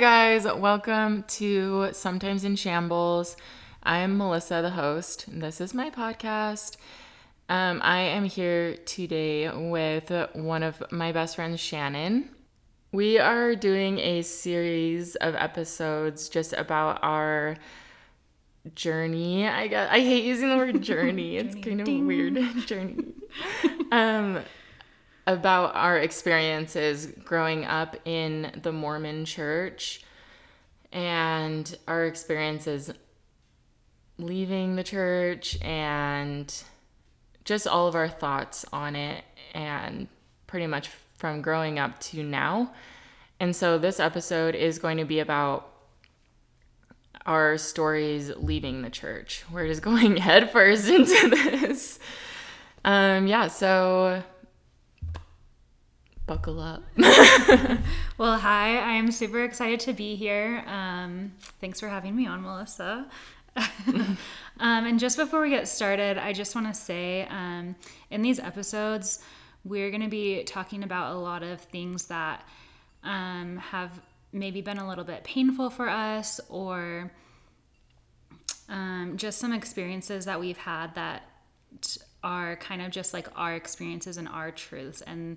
guys, welcome to Sometimes in Shambles. I'm Melissa, the host. This is my podcast. Um, I am here today with one of my best friends, Shannon. We are doing a series of episodes just about our journey. I guess I hate using the word journey. it's kind of Ding. weird journey. um, about our experiences growing up in the Mormon church and our experiences leaving the church and just all of our thoughts on it and pretty much from growing up to now. And so this episode is going to be about our stories leaving the church. We're just going headfirst into this. Um, yeah, so buckle up. well, hi, I am super excited to be here. Um, thanks for having me on, Melissa. um, and just before we get started, I just want to say um, in these episodes, we're going to be talking about a lot of things that um, have maybe been a little bit painful for us or um, just some experiences that we've had that are kind of just like our experiences and our truths. And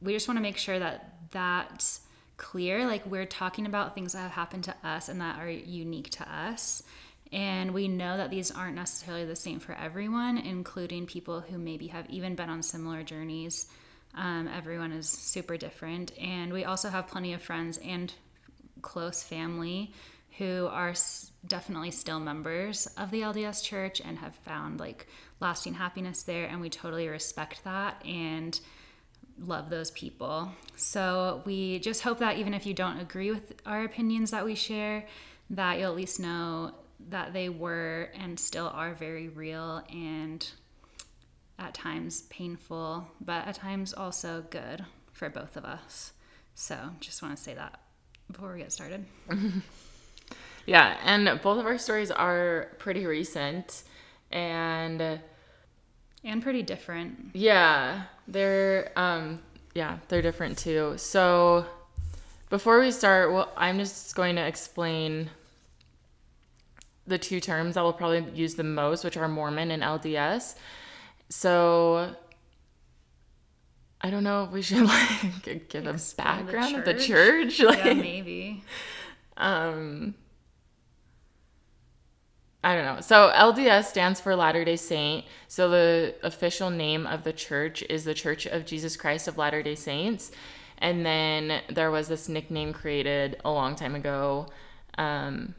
we just want to make sure that that's clear. Like we're talking about things that have happened to us and that are unique to us. And we know that these aren't necessarily the same for everyone, including people who maybe have even been on similar journeys. Um, everyone is super different. And we also have plenty of friends and close family who are definitely still members of the LDS church and have found like lasting happiness there. And we totally respect that. And love those people. So we just hope that even if you don't agree with our opinions that we share, that you'll at least know that they were and still are very real and at times painful, but at times also good for both of us. So just want to say that before we get started. yeah, and both of our stories are pretty recent and and pretty different. Yeah, they're um yeah, they're different too. So before we start, well, I'm just going to explain the two terms that we'll probably use the most, which are Mormon and LDS. So I don't know if we should like give a background the of the church. Like, yeah, maybe. Um, I don't know. So LDS stands for Latter day Saint. So the official name of the church is the Church of Jesus Christ of Latter day Saints. And then there was this nickname created a long time ago, um,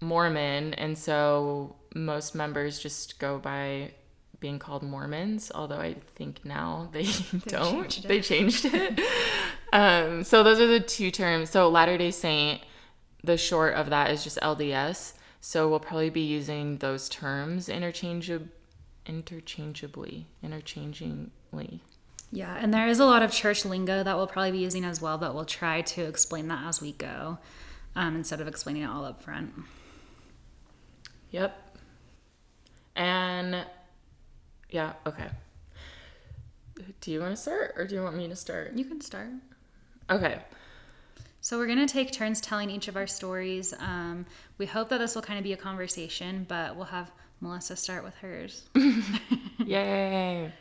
Mormon. And so most members just go by being called Mormons, although I think now they, they don't. Changed they changed it. um, so those are the two terms. So Latter day Saint, the short of that is just LDS. So we'll probably be using those terms interchangeab- interchangeably, interchangingly. Yeah, and there is a lot of church lingo that we'll probably be using as well, but we'll try to explain that as we go um, instead of explaining it all up front. Yep. And yeah, okay. Do you want to start or do you want me to start? You can start. Okay. So we're going to take turns telling each of our stories. Um, we hope that this will kind of be a conversation, but we'll have Melissa start with hers. Yay!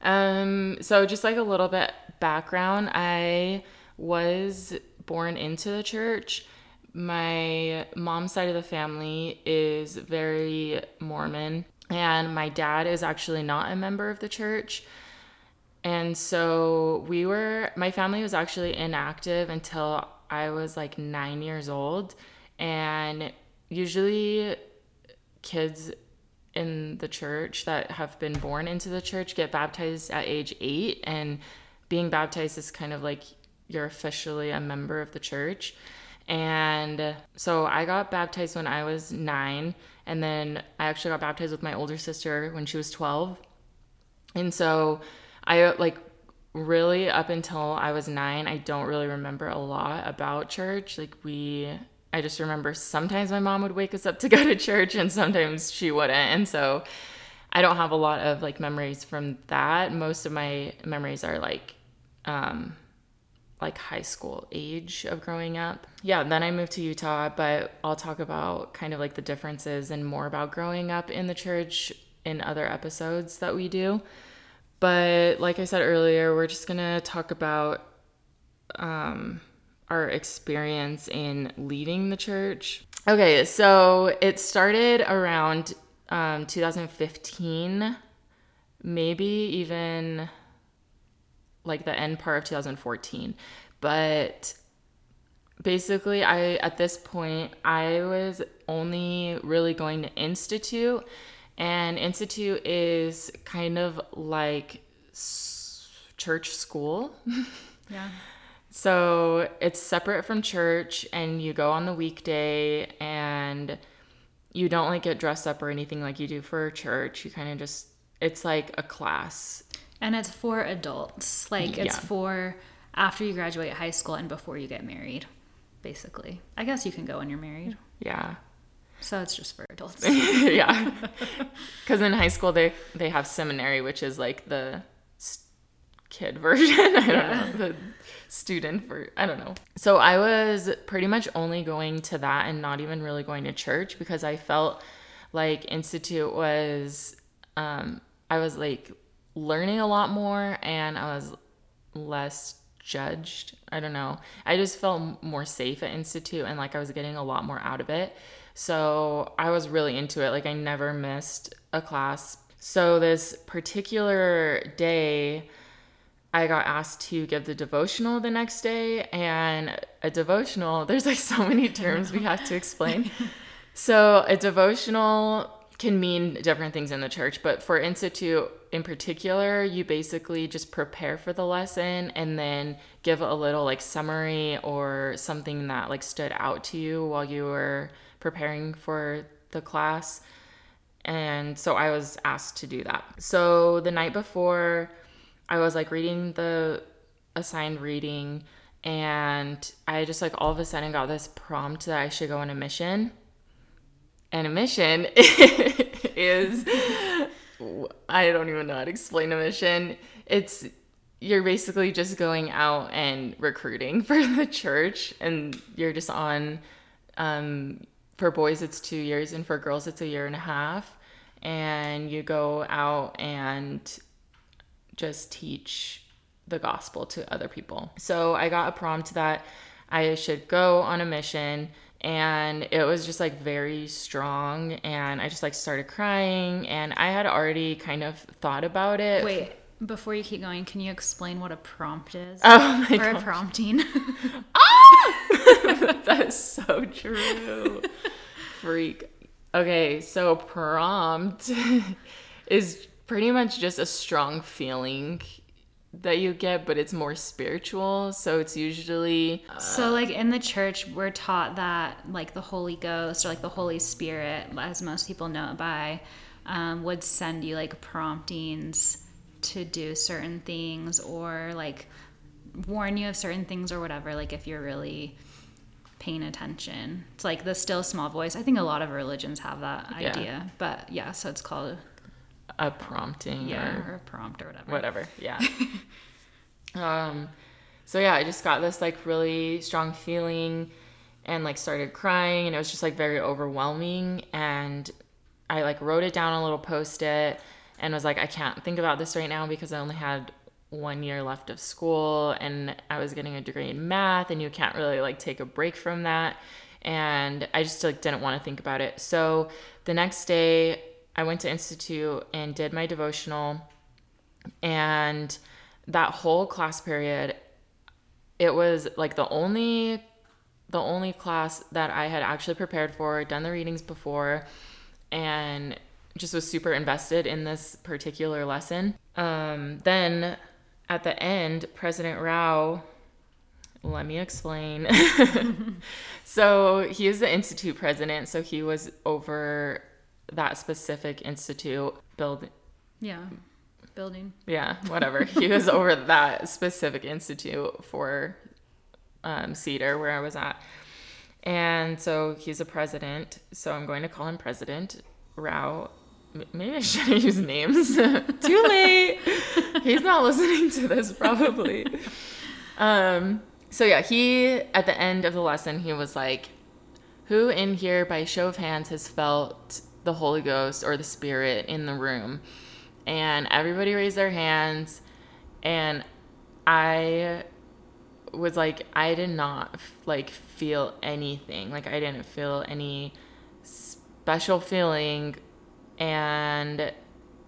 Um, so just like a little bit background, I was born into the church. My mom's side of the family is very Mormon, and my dad is actually not a member of the church. And so we were, my family was actually inactive until I was like nine years old. And usually kids in the church that have been born into the church get baptized at age eight. And being baptized is kind of like you're officially a member of the church. And so I got baptized when I was nine. And then I actually got baptized with my older sister when she was 12. And so I like really up until I was nine, I don't really remember a lot about church. Like we I just remember sometimes my mom would wake us up to go to church and sometimes she wouldn't. And so I don't have a lot of like memories from that. Most of my memories are like um like high school age of growing up. Yeah, then I moved to Utah, but I'll talk about kind of like the differences and more about growing up in the church in other episodes that we do. But like I said earlier, we're just going to talk about um, our experience in leading the church. Okay, so it started around um, 2015, maybe even like the end part of 2014. But basically, I at this point I was only really going to institute, and institute is kind of like church school. Yeah. So it's separate from church, and you go on the weekday, and you don't like get dressed up or anything like you do for church. You kind of just, it's like a class. And it's for adults. Like it's Yeah. for after you graduate high school and before you get married, basically. I guess you can go when you're married. Yeah. So it's just for adults. yeah. Because in high school, they, they have seminary, which is like the kid version. I Yeah. don't know. The student for, I don't know. So I was pretty much only going to that and not even really going to church because I felt like Institute was, um, I was like learning a lot more and I was less judged. I don't know. I just felt more safe at Institute and like I was getting a lot more out of it. So I was really into it. Like I never missed a class. So this particular day, I got asked to give the devotional the next day, and a devotional, there's like so many terms we have to explain. So, a devotional can mean different things in the church, but for Institute in particular, you basically just prepare for the lesson and then give a little like summary or something that like stood out to you while you were preparing for the class. And so I was asked to do that. So the night before, I was like reading the assigned reading, and I just like all of a sudden got this prompt that I should go on a mission. And a mission is, I don't even know how to explain a mission. It's, you're basically just going out and recruiting for the church, and you're just on, um, for boys, it's two years, and for girls, it's a year and a half. And you go out and just teach the gospel to other people. So I got a prompt that I should go on a mission and it was just like very strong and I just like started crying and I had already kind of thought about it. Wait, before you keep going, can you explain what a prompt is? Oh my or a god. prompting? Ah! that is so true. Freak. Okay, so prompt is pretty much just a strong feeling that you get, but it's more spiritual. So it's usually So, like in the church, we're taught that, like, the Holy Ghost or like the Holy Spirit, as most people know it by, um, would send you like promptings to do certain things or like warn you of certain things or whatever. Like, if you're really paying attention, it's like the still small voice. I think a lot of religions have that Yeah. idea, but yeah, so it's called, a prompting yeah, or or a prompt or whatever. whatever. Yeah. um so yeah, I just got this like really strong feeling and like started crying and it was just like very overwhelming and I like wrote it down on a little post-it and was like I can't think about this right now because I only had one year left of school and I was getting a degree in math and you can't really like take a break from that and I just like didn't want to think about it. So the next day I went to institute and did my devotional and that whole class period it was like the only the only class that I had actually prepared for, done the readings before, and just was super invested in this particular lesson. Um, then at the end, President Rao, let me explain. so he is the institute president, so he was over that specific institute building. Yeah, building. Yeah, whatever. he was over that specific institute for um, Cedar, where I was at. And so he's a president. So I'm going to call him President Rao. Maybe I shouldn't use names. Too late. he's not listening to this, probably. Um, so yeah, he at the end of the lesson he was like, "Who in here, by show of hands, has felt the Holy Ghost or the Spirit in the room?" And everybody raised their hands, and I was like, I did not like feel anything. Like I didn't feel any special feeling, and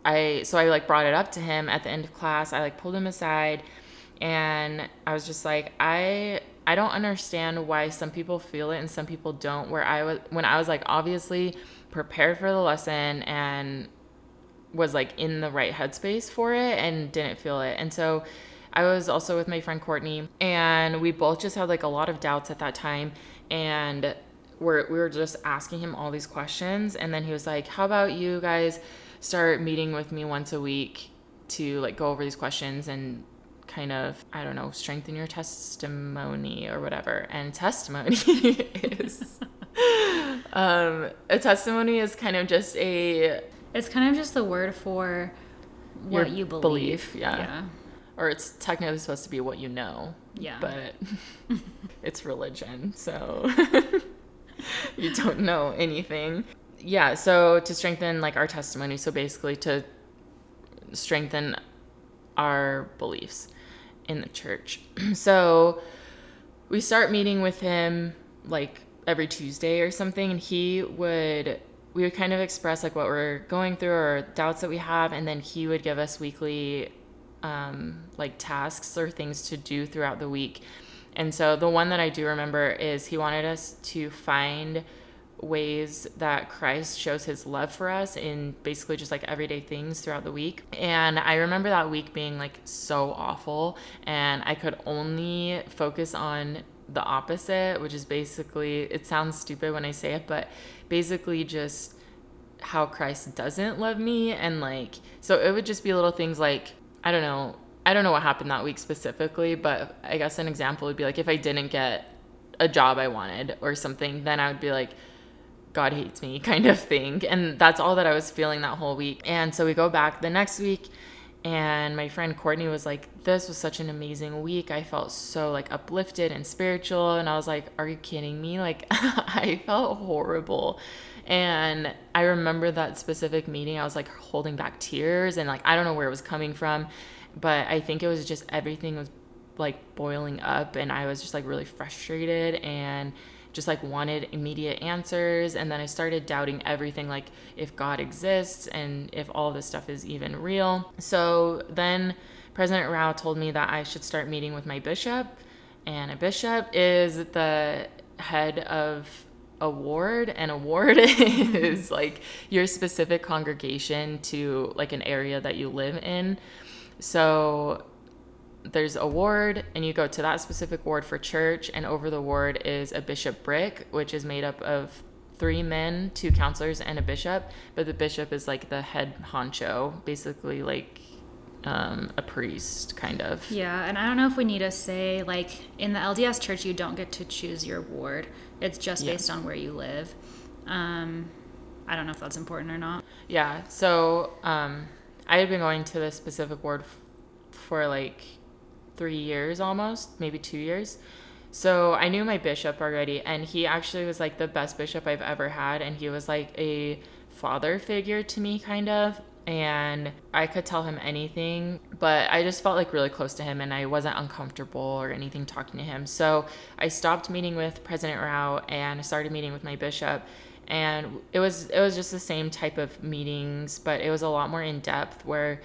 I so I like brought it up to him at the end of class. I like pulled him aside and I was just like I I don't understand why some people feel it and some people don't where I was when I was like obviously prepared for the lesson and was like in the right headspace for it and didn't feel it. And so I was also with my friend Courtney and we both just had like a lot of doubts at that time and we're, we were just asking him all these questions and then he was like, "How about you guys start meeting with me once a week to like go over these questions and kind of I don't know strengthen your testimony or whatever. And testimony is um, a testimony is kind of just a it's kind of just the word for what you believe. belief. Yeah. yeah. Or it's technically supposed to be what you know. Yeah. But it's religion, so you don't know anything yeah, so to strengthen like our testimony, so basically to strengthen our beliefs in the church. so we start meeting with him like every Tuesday or something, and he would we would kind of express like what we're going through or doubts that we have, and then he would give us weekly um, like tasks or things to do throughout the week. And so the one that I do remember is he wanted us to find ways that Christ shows his love for us in basically just like everyday things throughout the week. And I remember that week being like so awful, and I could only focus on the opposite, which is basically, it sounds stupid when I say it, but basically just how Christ doesn't love me. And like, so it would just be little things like, I don't know. I don't know what happened that week specifically, but I guess an example would be like if I didn't get a job I wanted or something, then I would be like, God hates me kind of thing. And that's all that I was feeling that whole week. And so we go back the next week and my friend Courtney was like, This was such an amazing week. I felt so like uplifted and spiritual. And I was like, Are you kidding me? Like, I felt horrible. And I remember that specific meeting, I was like holding back tears and like, I don't know where it was coming from, but I think it was just everything was like boiling up. And I was just like really frustrated. And just like wanted immediate answers and then i started doubting everything like if god exists and if all this stuff is even real. So then president rao told me that i should start meeting with my bishop and a bishop is the head of a ward and a ward is like your specific congregation to like an area that you live in. So there's a ward and you go to that specific ward for church and over the ward is a bishopric which is made up of three men two counselors and a bishop. But the bishop is like the head honcho basically like um, a priest kind of. Yeah and i don't know if we need to say like in the lds church you don't get to choose your ward. It's just yeah. based on where you live. Um, i don't know if that's important or not. Yeah so um, i had been going to this specific ward f- for like three years almost, maybe two years. So I knew my bishop already, and he actually was like the best bishop I've ever had, and he was like a father figure to me, kind of. And I could tell him anything, but I just felt like really close to him, and I wasn't uncomfortable or anything talking to him. So I stopped meeting with President Rao and I started meeting with my bishop and it was it was just the same type of meetings but it was a lot more in depth where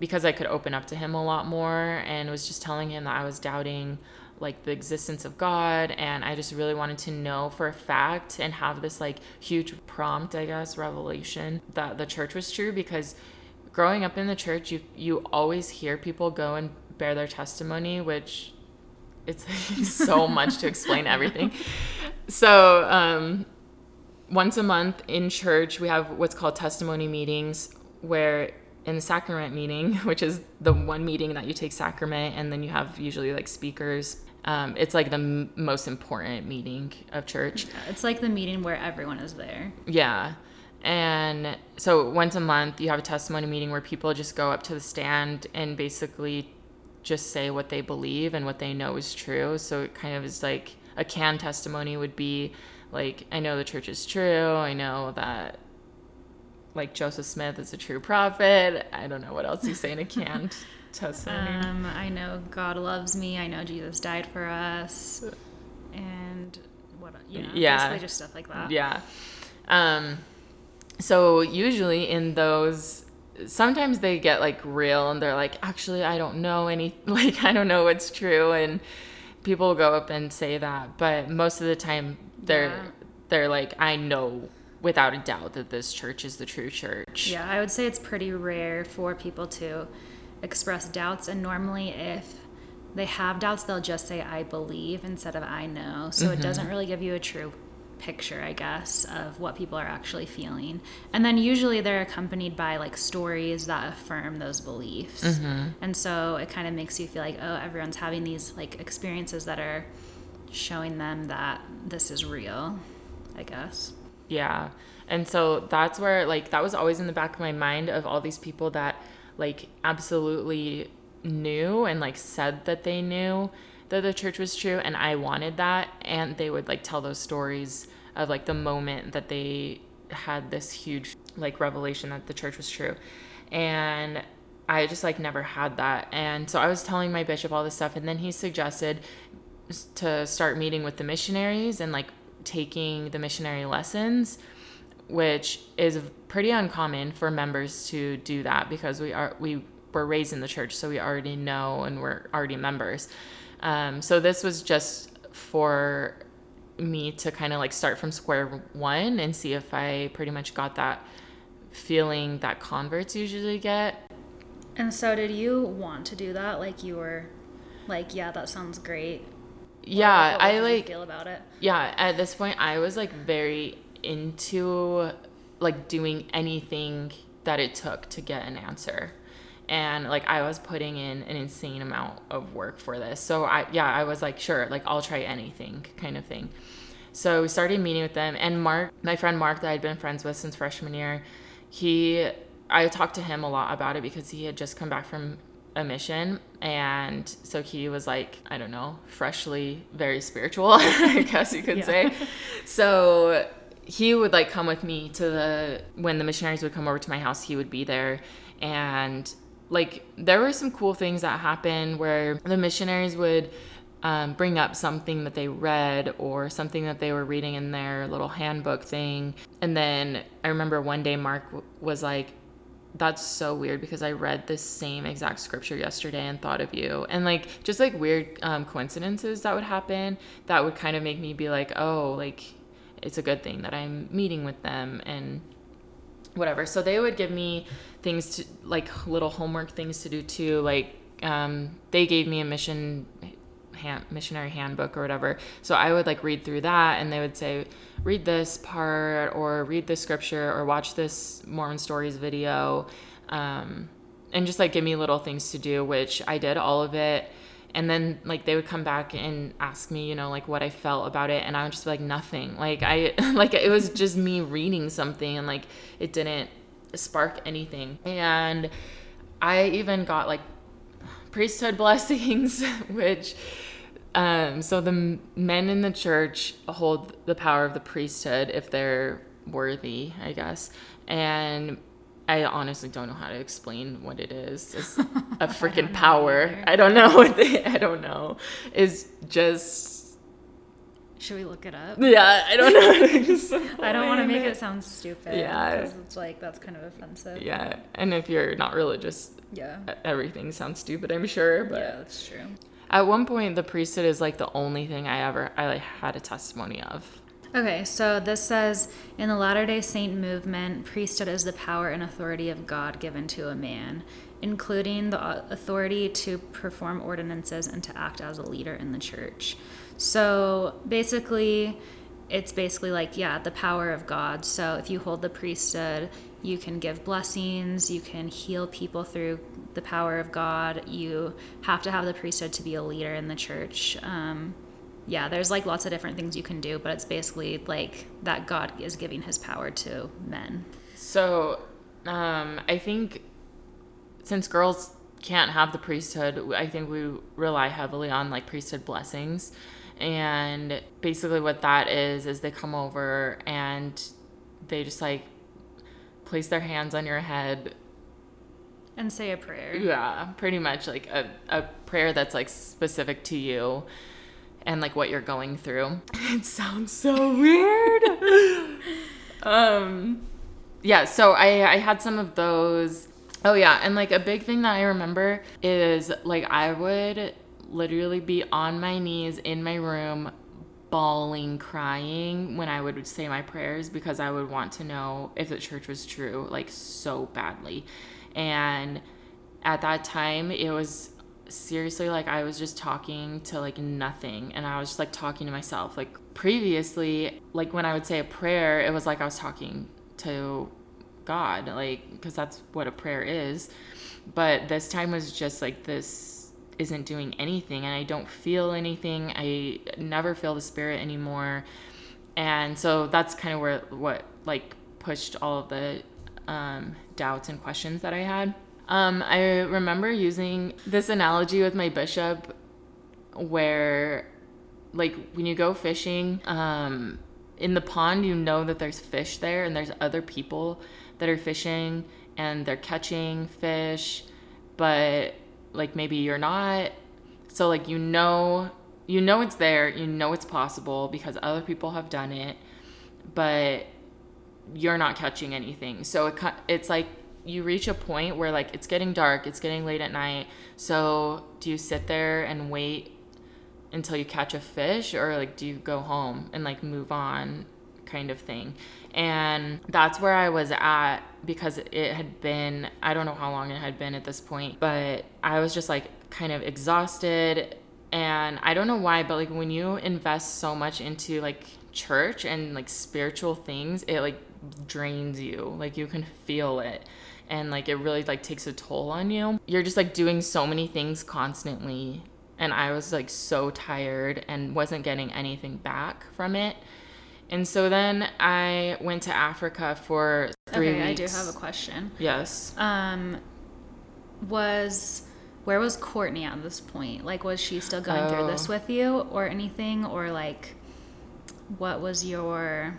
because I could open up to him a lot more and was just telling him that I was doubting like the existence of God and I just really wanted to know for a fact and have this like huge prompt, I guess, revelation that the church was true because growing up in the church you you always hear people go and bear their testimony which it's so much to explain everything. So, um once a month in church we have what's called testimony meetings where in the sacrament meeting, which is the one meeting that you take sacrament, and then you have usually like speakers. Um, it's like the m- most important meeting of church. It's like the meeting where everyone is there. Yeah. And so once a month, you have a testimony meeting where people just go up to the stand and basically just say what they believe and what they know is true. So it kind of is like a canned testimony would be like, I know the church is true. I know that like Joseph Smith is a true prophet. I don't know what else he's say in can't. Um, I know God loves me. I know Jesus died for us. And what, you know, Yeah. basically just stuff like that. Yeah. Um, so usually in those, sometimes they get like real and they're like, actually, I don't know any, like, I don't know what's true. And people go up and say that. But most of the time they're, Yeah. they're like, I know without a doubt that this church is the true church. Yeah, I would say it's pretty rare for people to express doubts. And normally, if they have doubts, they'll just say, I believe instead of I know. So it mm-hmm. doesn't really give you a true picture, I guess, of what people are actually feeling. And then usually they're accompanied by like stories that affirm those beliefs. Mm-hmm. And so it kind of makes you feel like, oh, everyone's having these like experiences that are showing them that this is real, I guess. Yeah. And so that's where like that was always in the back of my mind of all these people that like absolutely knew and like said that they knew that the church was true and I wanted that and they would like tell those stories of like the moment that they had this huge like revelation that the church was true. And I just like never had that. And so I was telling my bishop all this stuff and then he suggested to start meeting with the missionaries and like taking the missionary lessons which is pretty uncommon for members to do that because we are we were raised in the church so we already know and we're already members um, so this was just for me to kind of like start from square one and see if i pretty much got that feeling that converts usually get And so, did you want to do that? Like, you were like, yeah, that sounds great. Yeah i like feel about it. yeah at this point i was like very into like doing anything that it took to get an answer. And like i was putting in an insane amount of work for this. So i yeah i was like sure like i'll try anything kind of thing. So we started meeting with them. And mark my friend mark that i'd been friends with since freshman year he i talked to him a lot about it because he had just come back from a mission and so he was like i don't know freshly very spiritual i guess you could Yeah. say. So he would like come with me to the when the missionaries would come over to my house he would be there. And like there were some cool things that happened where the missionaries would um, bring up something that they read or something that they were reading in their little handbook thing. And then i remember one day mark w- was like that's so weird because I read the same exact scripture yesterday and thought of you. And like just like weird um, coincidences that would happen that would kind of make me be like, oh, like it's a good thing that I'm meeting with them and whatever. So they would give me things to like little homework things to do too. Like um, they gave me a mission hand, missionary handbook or whatever. So I would like read through that and they would say, read this part or read this scripture or watch this Mormon Stories video. Um, and just like give me little things to do, which I did all of it. And then like they would come back and ask me, you know, like what I felt about it. And I would just be like, nothing. Like I, like it was just me reading something and like it didn't spark anything. And I even got like priesthood blessings, which um, so the men in the church hold the power of the priesthood if they're worthy, I guess. And I honestly don't know how to explain what it is. It's a freaking power. either. I don't know what they, I don't know. It's just Should we look it up? yeah, I don't know. I don't want to make it sound stupid. Yeah. Because it's like, that's kind of offensive. Yeah, and if you're not religious, Yeah. everything sounds stupid. I'm sure, but Yeah, that's true. At one point, the priesthood is like the only thing I ever I like had a testimony of. Okay, so this says in the Latter day Saint movement, priesthood is the power and authority of God given to a man, including the authority to perform ordinances and to act as a leader in the church. So basically, it's basically like, yeah, the power of God. So if you hold the priesthood, you can give blessings, you can heal people through the power of God. You have to have the priesthood to be a leader in the church. Um, yeah, there's like lots of different things you can do, but it's basically like that God is giving his power to men. So, um, I think since girls can't have the priesthood. I think we rely heavily on like priesthood blessings. And basically, what that is, is they come over and they just like place their hands on your head and say a prayer. Yeah, pretty much like a, a prayer that's like specific to you and like what you're going through. It sounds so weird. um yeah, so I I had some of those. Oh yeah, and like a big thing that I remember is like I would literally be on my knees in my room bawling, crying when I would say my prayers because I would want to know if the church was true, like so badly. And at that time, it was seriously like I was just talking to like nothing and I was just like talking to myself. Like previously, like when I would say a prayer, it was like I was talking to God, like, because that's what a prayer is. But this time was just like this isn't doing anything and I don't feel anything. I never feel the spirit anymore. And so that's kind of where what like pushed all of the um, doubts and questions that I had. Um, I remember using this analogy with my bishop where, like, when you go fishing, um, in the pond, you know that there's fish there and there's other people that are fishing and they're catching fish, but like maybe you're not. So, like, you know, you know it's there, you know it's possible because other people have done it, but you're not catching anything. So it it's like you reach a point where like it's getting dark, it's getting late at night. So do you sit there and wait until you catch a fish or like do you go home and like move on kind of thing? And that's where I was at because it had been I don't know how long it had been at this point, but I was just like kind of exhausted and I don't know why, but like when you invest so much into like church and like spiritual things, it like drains you. Like you can feel it and like it really like takes a toll on you. You're just like doing so many things constantly and I was like so tired and wasn't getting anything back from it. And so then I went to Africa for 3 okay, weeks. I do have a question. Yes. Um was where was Courtney at this point? Like was she still going oh. through this oh. with you or anything or like what was your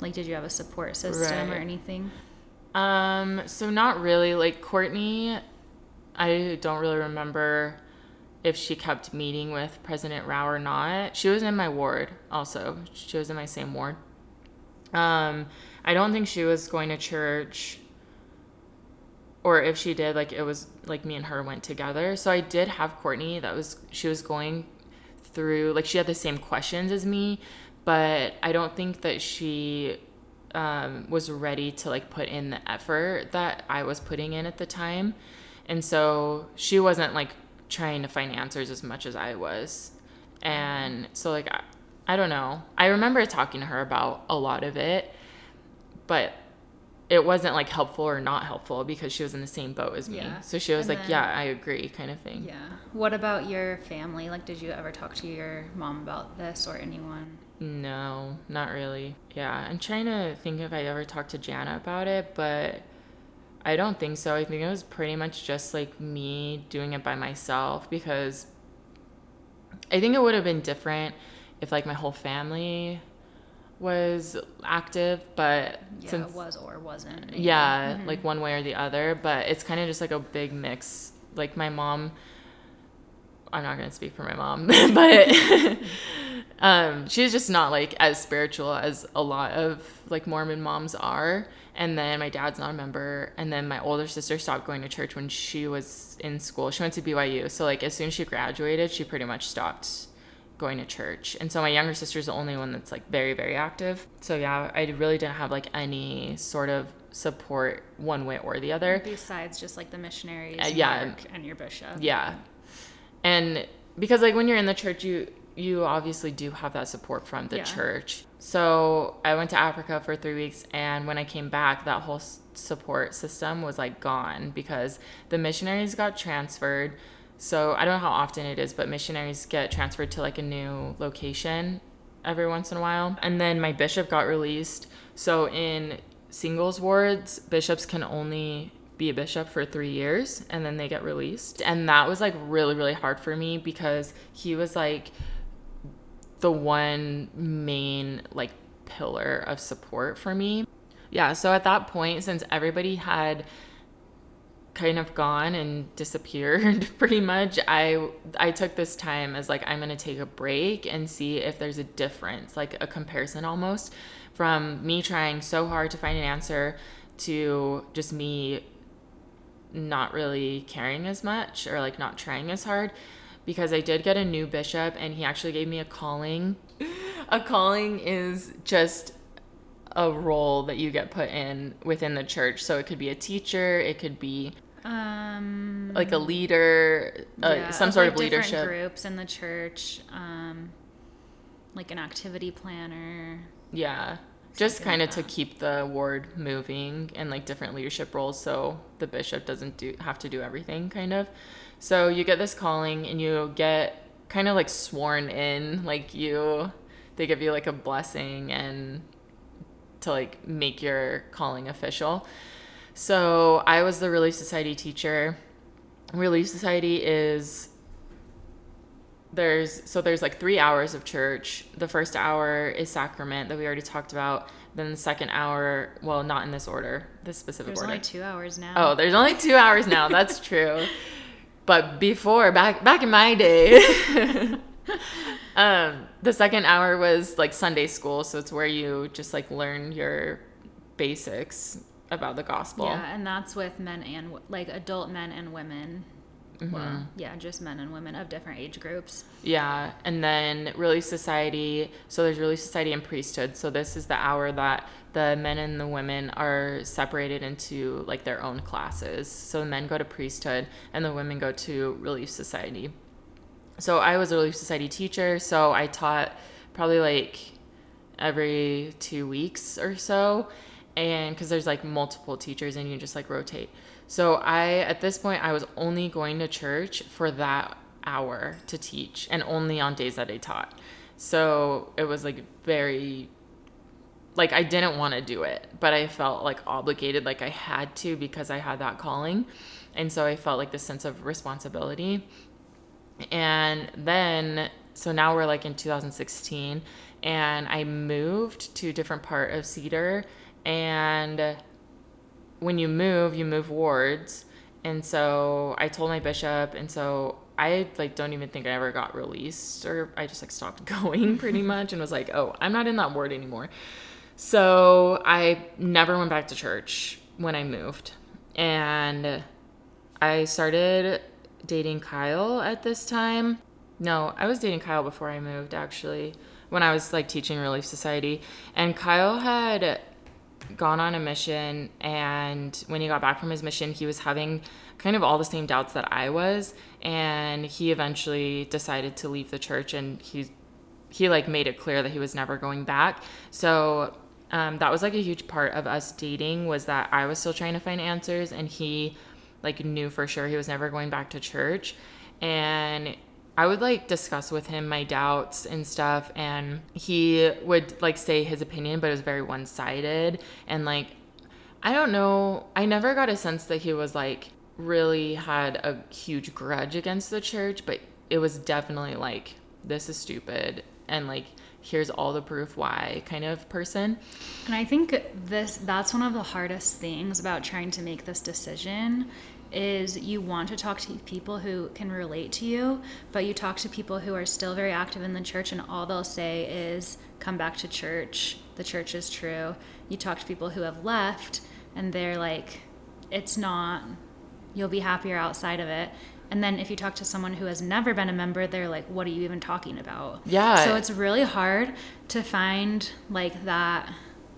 like did you have a support system right. or anything? Um, so not really. Like Courtney, I don't really remember if she kept meeting with President Rao or not. She was in my ward also. She was in my same ward. Um, I don't think she was going to church or if she did, like it was like me and her went together. So I did have Courtney that was she was going through like she had the same questions as me, but I don't think that she um, was ready to like put in the effort that I was putting in at the time. And so she wasn't like trying to find answers as much as I was. And so, like, I, I don't know. I remember talking to her about a lot of it, but it wasn't like helpful or not helpful because she was in the same boat as me. Yeah. So she was and like, then, "Yeah, I agree," kind of thing. Yeah. What about your family? Like, did you ever talk to your mom about this or anyone? No, not really. Yeah, I'm trying to think if I ever talked to Jana about it, but I don't think so. I think it was pretty much just like me doing it by myself because I think it would have been different if like my whole family was active, but yeah, since, it was or wasn't. Yeah, mm-hmm. like one way or the other, but it's kind of just like a big mix. Like my mom I'm not going to speak for my mom, but um, she's just not like as spiritual as a lot of like Mormon moms are. And then my dad's not a member. And then my older sister stopped going to church when she was in school. She went to BYU. So like as soon as she graduated, she pretty much stopped going to church. And so my younger sister's the only one that's like very, very active. So yeah, I really didn't have like any sort of support one way or the other. Besides just like the missionaries uh, yeah, and your bishop. Yeah and because like when you're in the church you you obviously do have that support from the yeah. church so i went to africa for three weeks and when i came back that whole support system was like gone because the missionaries got transferred so i don't know how often it is but missionaries get transferred to like a new location every once in a while and then my bishop got released so in singles wards bishops can only be a bishop for three years and then they get released. And that was like really, really hard for me because he was like the one main like pillar of support for me. Yeah, so at that point, since everybody had kind of gone and disappeared pretty much i i took this time as like i'm going to take a break and see if there's a difference like a comparison almost from me trying so hard to find an answer to just me not really caring as much or like not trying as hard because I did get a new bishop and he actually gave me a calling. a calling is just a role that you get put in within the church. So it could be a teacher, it could be um like a leader, uh, yeah, some sort like of leadership groups in the church, um like an activity planner. Yeah just kind of like to keep the ward moving and like different leadership roles so the bishop doesn't do have to do everything kind of so you get this calling and you get kind of like sworn in like you they give you like a blessing and to like make your calling official so i was the relief society teacher relief society is there's so there's like three hours of church. The first hour is sacrament that we already talked about. Then the second hour, well, not in this order, this specific there's order. There's only two hours now. Oh, there's only two hours now. That's true. But before, back back in my day, um, the second hour was like Sunday school, so it's where you just like learn your basics about the gospel. Yeah, and that's with men and like adult men and women. Mm-hmm. Well, yeah, just men and women of different age groups. Yeah, and then Relief Society. So there's Relief Society and priesthood. So this is the hour that the men and the women are separated into like their own classes. So the men go to priesthood and the women go to Relief Society. So I was a Relief Society teacher. So I taught probably like every two weeks or so, and because there's like multiple teachers and you just like rotate. So I, at this point, I was only going to church for that hour to teach and only on days that I taught. So it was like very, like I didn't want to do it, but I felt like obligated, like I had to because I had that calling. And so I felt like this sense of responsibility. And then, so now we're like in 2016 and I moved to a different part of Cedar and when you move, you move wards. And so I told my bishop, and so I like don't even think I ever got released, or I just like stopped going pretty much, and was like, oh, I'm not in that ward anymore. So I never went back to church when I moved, and I started dating Kyle at this time. No, I was dating Kyle before I moved actually, when I was like teaching Relief Society, and Kyle had gone on a mission and when he got back from his mission he was having kind of all the same doubts that I was and he eventually decided to leave the church and he he like made it clear that he was never going back. So um, that was like a huge part of us dating was that I was still trying to find answers and he like knew for sure he was never going back to church. And I would like discuss with him my doubts and stuff, and he would like say his opinion, but it was very one sided. And like, I don't know, I never got a sense that he was like really had a huge grudge against the church, but it was definitely like, this is stupid. And like, here's all the proof why kind of person. And I think this that's one of the hardest things about trying to make this decision is you want to talk to people who can relate to you, but you talk to people who are still very active in the church and all they'll say is, come back to church. The church is true. You talk to people who have left and they're like, it's not, you'll be happier outside of it. And then if you talk to someone who has never been a member, they're like, what are you even talking about? Yeah. So it's really hard to find like that,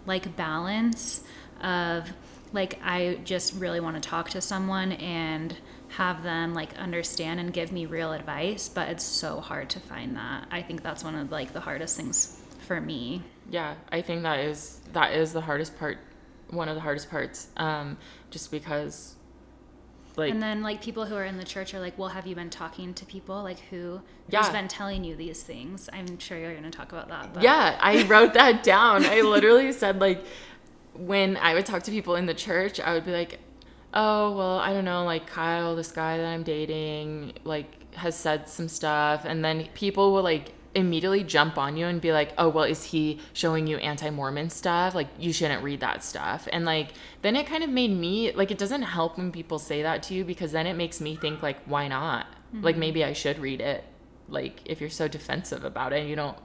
like balance of, like I just really want to talk to someone and have them like understand and give me real advice, but it's so hard to find that. I think that's one of like the hardest things for me. Yeah, I think that is that is the hardest part one of the hardest parts um just because like and then like people who are in the church are like well have you been talking to people like who yeah. who's been telling you these things i'm sure you're going to talk about that but. yeah i wrote that down i literally said like when I would talk to people in the church, I would be like, oh, well, I don't know, like Kyle, this guy that I'm dating, like has said some stuff. And then people will like immediately jump on you and be like, oh, well, is he showing you anti Mormon stuff? Like, you shouldn't read that stuff. And like, then it kind of made me like, it doesn't help when people say that to you because then it makes me think, like, why not? Mm-hmm. Like, maybe I should read it. Like, if you're so defensive about it, you don't,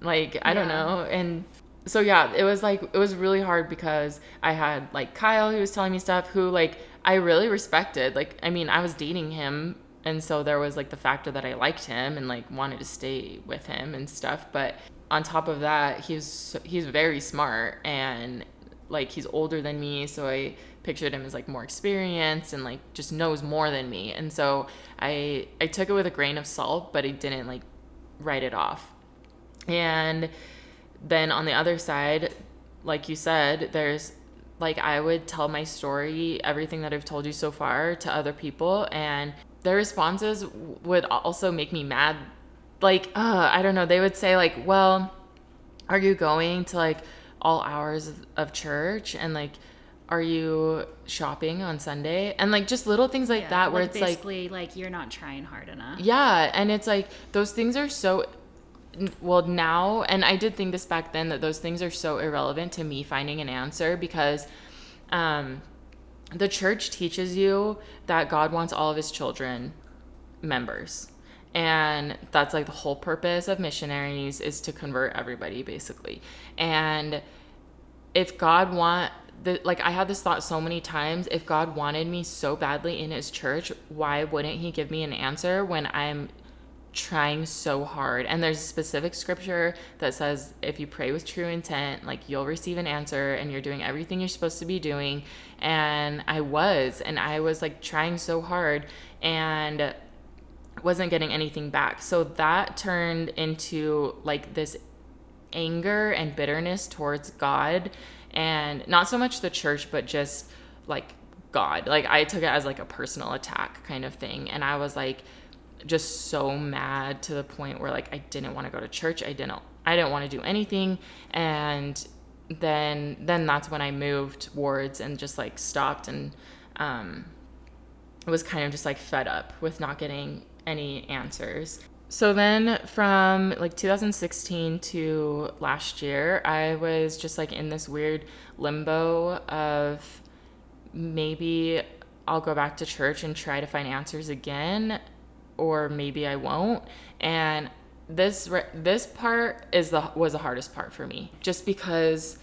like, I yeah. don't know. And so, yeah, it was like, it was really hard because I had like Kyle who was telling me stuff who, like, I really respected. Like, I mean, I was dating him and so there was like the factor that I liked him and like wanted to stay with him and stuff but on top of that he's he's very smart and like he's older than me so I pictured him as like more experienced and like just knows more than me and so I I took it with a grain of salt but I didn't like write it off and then on the other side like you said there's like I would tell my story, everything that I've told you so far to other people and their responses would also make me mad. Like, uh, I don't know. They would say like, "Well, are you going to like all hours of, church and like are you shopping on Sunday?" And like just little things like yeah, that where like it's basically like, like you're not trying hard enough. Yeah, and it's like those things are so well now and I did think this back then that those things are so irrelevant to me finding an answer because um the church teaches you that God wants all of his children members. And that's like the whole purpose of missionaries is to convert everybody basically. And if God want the like I had this thought so many times, if God wanted me so badly in his church, why wouldn't he give me an answer when I'm trying so hard. And there's a specific scripture that says if you pray with true intent like you'll receive an answer and you're doing everything you're supposed to be doing. And i was and i was like trying so hard and wasn't getting anything back. So that turned into like this anger and bitterness towards god. And not so much the church but just like god. Like i took it as like a personal attack kind of thing. And i was like just so mad to the point where like I didn't want to go to church. I didn't I didn't want to do anything and then then that's when I moved wards and just like stopped and um was kind of just like fed up with not getting any answers. So then from like 2016 to last year, I was just like in this weird limbo of maybe I'll go back to church and try to find answers again or maybe I won't. And this this part is the was the hardest part for me, just because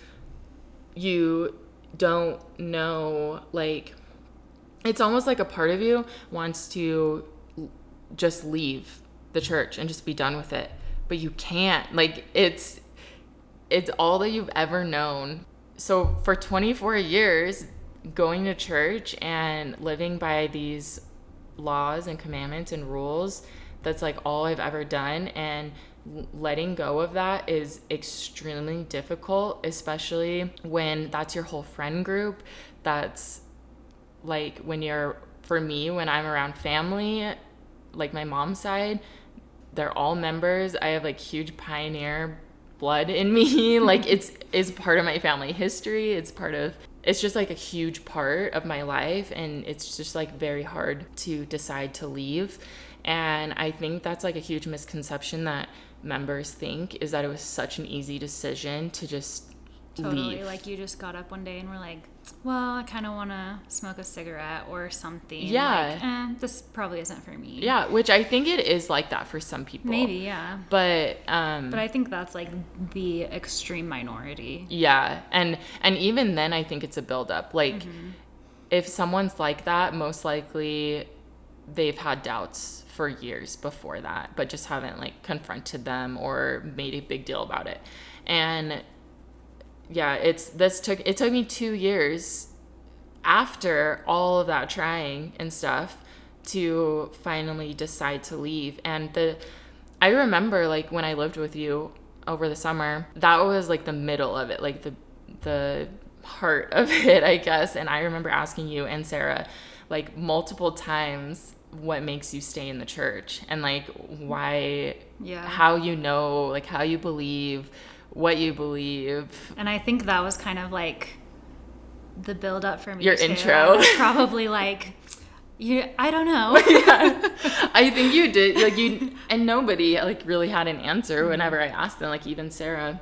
you don't know like it's almost like a part of you wants to just leave the church and just be done with it but you can't like it's it's all that you've ever known so for 24 years going to church and living by these laws and commandments and rules that's like all I've ever done and letting go of that is extremely difficult especially when that's your whole friend group that's like when you're for me when I'm around family like my mom's side they're all members. I have like huge pioneer blood in me. Like it's is part of my family history. It's part of it's just like a huge part of my life and it's just like very hard to decide to leave. And i think that's like a huge misconception that members think is that it was such an easy decision to just totally leave. like you just got up one day and were like well, I kind of want to smoke a cigarette or something. Yeah. Like, eh, this probably isn't for me. Yeah, which I think it is like that for some people. Maybe, yeah. But um But I think that's like the extreme minority. Yeah. And and even then I think it's a buildup. Like mm-hmm. if someone's like that, most likely they've had doubts for years before that, but just haven't like confronted them or made a big deal about it. And yeah, it's this took it took me two years after all of that trying and stuff to finally decide to leave. And the I remember like when I lived with you over the summer, that was like the middle of it, like the the heart of it, I guess. And I remember asking you and Sarah like multiple times what makes you stay in the church and like why yeah how you know like how you believe what you believe. And I think that was kind of like the build up for me. Your too. intro. Probably like, you. I don't know. yeah. I think you did. Like you and nobody like really had an answer whenever I asked them. Like even Sarah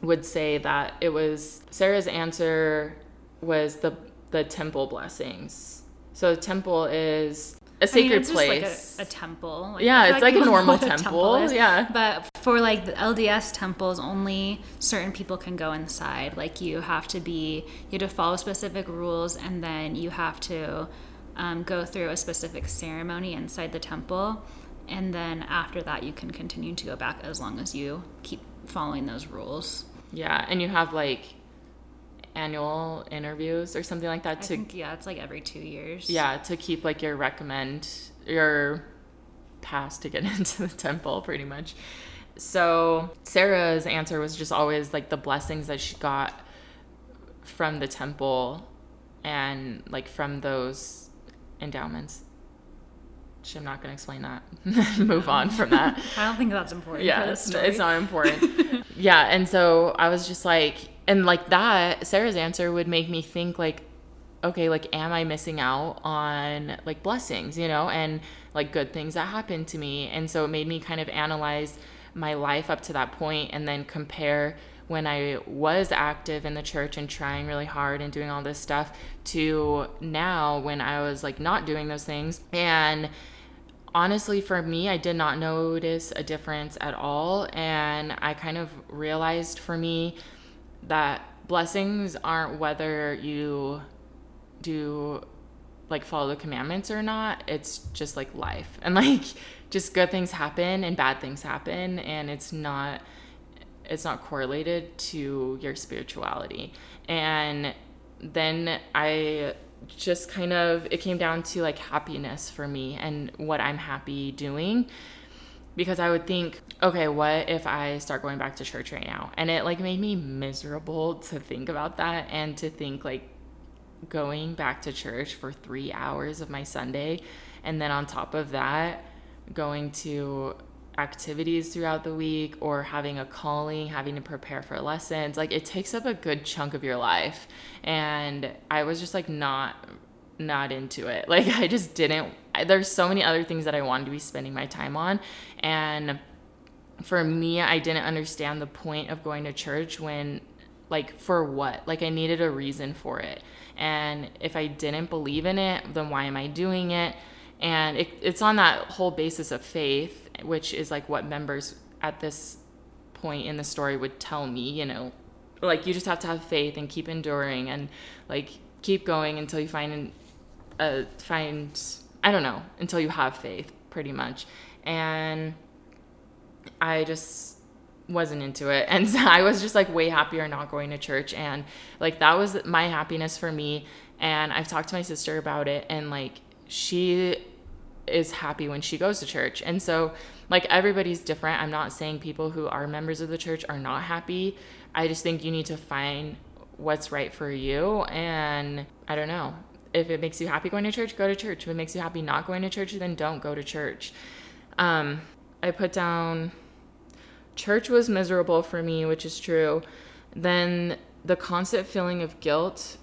would say that it was Sarah's answer was the the temple blessings. So the temple is a I mean, sacred it's place. just like a, a temple. Like, Yeah, it's like a normal temple, is. yeah. But for like the LDS temples, only certain people can go inside. Like you have to be, you have to follow specific rules, and then you have to um, go through a specific ceremony inside the temple. And then after that, you can continue to go back as long as you keep following those rules. yeah, and you have like annual interviews or something like that to think yeah, it's like every two years. yeah to keep like your recommend your pass to get into the temple pretty much. So sarah's answer was just always like the blessings that she got from the temple and like from those endowments. Which i'm not going to explain that. Move on from that. I don't think that's important. yeah it's, it's not important. Yeah and so i was just like and like that sarah's answer would make me think like okay like am i missing out on like blessings you know and like good things that happened to me? And so it made me kind of analyze my life up to that point and then compare when i was active in the church and trying really hard and doing all this stuff to now when i was like not doing those things. And honestly for me i did not notice a difference at all. And i kind of realized for me that blessings aren't whether you do like follow the commandments or not. It's just like life. And like just good things happen and bad things happen and it's not it's not correlated to your spirituality. And then i just kind of it came down to like happiness for me and what i'm happy doing because I would think, okay, what if I start going back to church right now? And it like made me miserable to think about that and to think like going back to church for three hours of my Sunday. And then on top of that, going to activities throughout the week or having a calling, having to prepare for lessons. Like it takes up a good chunk of your life. And I was just like not not into it. Like I just didn't there's so many other things that I wanted to be spending my time on and for me I didn't understand the point of going to church when like for what? Like I needed a reason for it. And if I didn't believe in it, then why am I doing it? And it, it's on that whole basis of faith, which is like what members at this point in the story would tell me, you know, like you just have to have faith and keep enduring and like keep going until you find uh, find I don't know until you have faith, pretty much. And I just wasn't into it, and I was just like way happier not going to church, and like that was my happiness for me. And I've talked to my sister about it, and like she is happy when she goes to church. And so, like, everybody's different. I'm not saying people who are members of the church are not happy. I just think you need to find what's right for you. And I don't know. If it makes you happy going to church, go to church. If it makes you happy not going to church, then don't go to church. Um, I put down church was miserable for me, which is true. Then the constant feeling of guilt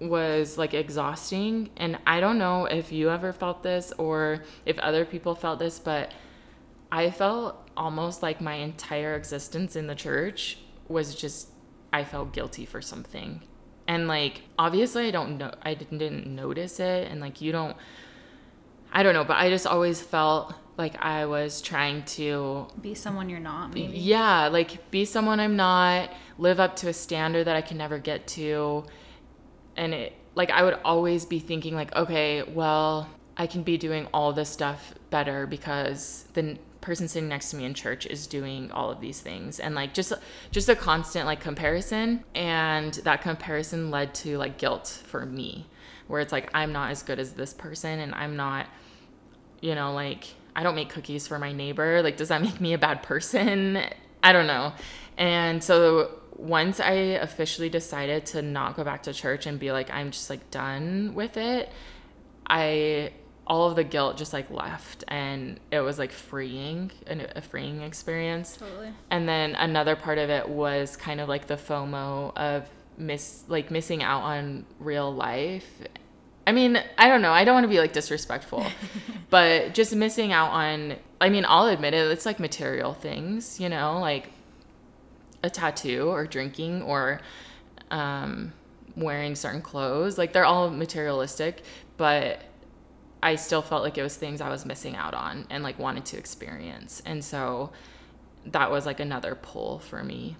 was like exhausting and i don't know if you ever felt this or if other people felt this but i felt almost like my entire existence in the church was just i felt guilty for something and like obviously i don't know i didn't notice it and like you don't i don't know but i just always felt like i was trying to Be someone you're not, maybe. yeah, like be someone I'm not, live up to a standard that I can never get to. And it like I would always be thinking like, okay, well, I can be doing all this stuff better because the person sitting next to me in church is doing all of these things and like just just a constant like comparison and that comparison led to like guilt for me where it's like I'm not as good as this person and I'm not you know, like I don't make cookies for my neighbor. Like, does that make me a bad person? I don't know. And so once I officially decided to not go back to church and be like, I'm just like done with it, I all of the guilt just like left and it was like freeing an- a freeing experience Totally. and then another part of it was kind of like the FOMO of miss like missing out on real life. I mean, I don't know. I don't want to be like disrespectful, but just missing out on. I mean, I'll admit it. It's like material things, you know, like a tattoo or drinking or um, wearing certain clothes. Like they're all materialistic, but I still felt like it was things I was missing out on and like wanted to experience. And so that was like another pull for me.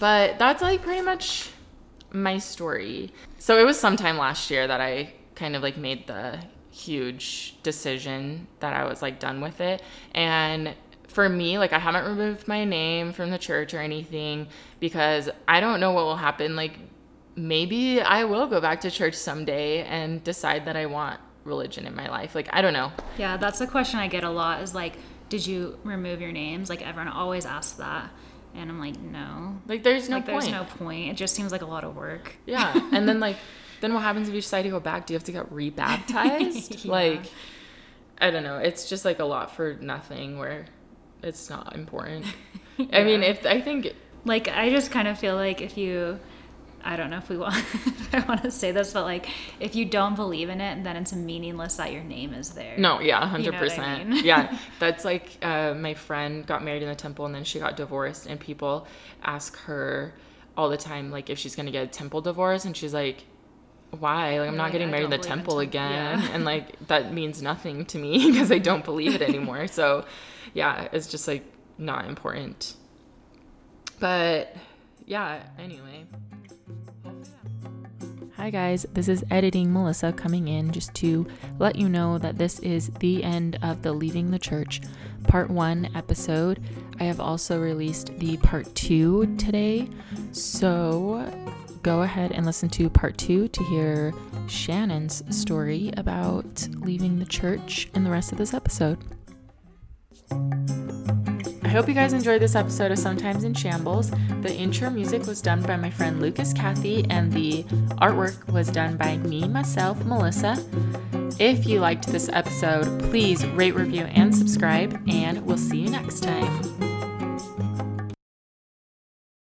But that's like pretty much my story. So it was sometime last year that I kind of like made the huge decision that I was like done with it. And for me, like I haven't removed my name from the church or anything because I don't know what will happen. Like maybe I will go back to church someday and decide that I want religion in my life. Like I don't know. Yeah, that's the question I get a lot is like, did you remove your names? Like everyone always asks that. And I'm like, no. Like there's no like, point. There's no point. It just seems like a lot of work. Yeah. and then like then what happens if you decide to go back? Do you have to get rebaptized? yeah. Like I don't know. It's just like a lot for nothing where it's not important. yeah. I mean, if I think like I just kind of feel like if you I don't know if we want if I want to say this, but like if you don't believe in it, then it's meaningless that your name is there. No, yeah, hundred you know percent. I mean? yeah, that's like uh, my friend got married in the temple and then she got divorced, and people ask her all the time like if she's gonna get a temple divorce, and she's like, why? Like I'm not getting married in the temple in again, yeah. and like that means nothing to me because I don't believe it anymore. so, yeah, it's just like not important. But yeah, anyway. Hi, guys, this is editing Melissa coming in just to let you know that this is the end of the Leaving the Church Part 1 episode. I have also released the Part 2 today, so go ahead and listen to Part 2 to hear Shannon's story about leaving the church in the rest of this episode. Hope you guys enjoyed this episode of Sometimes in Shambles. The intro music was done by my friend Lucas Cathy, and the artwork was done by me, myself, Melissa. If you liked this episode, please rate, review, and subscribe, and we'll see you next time.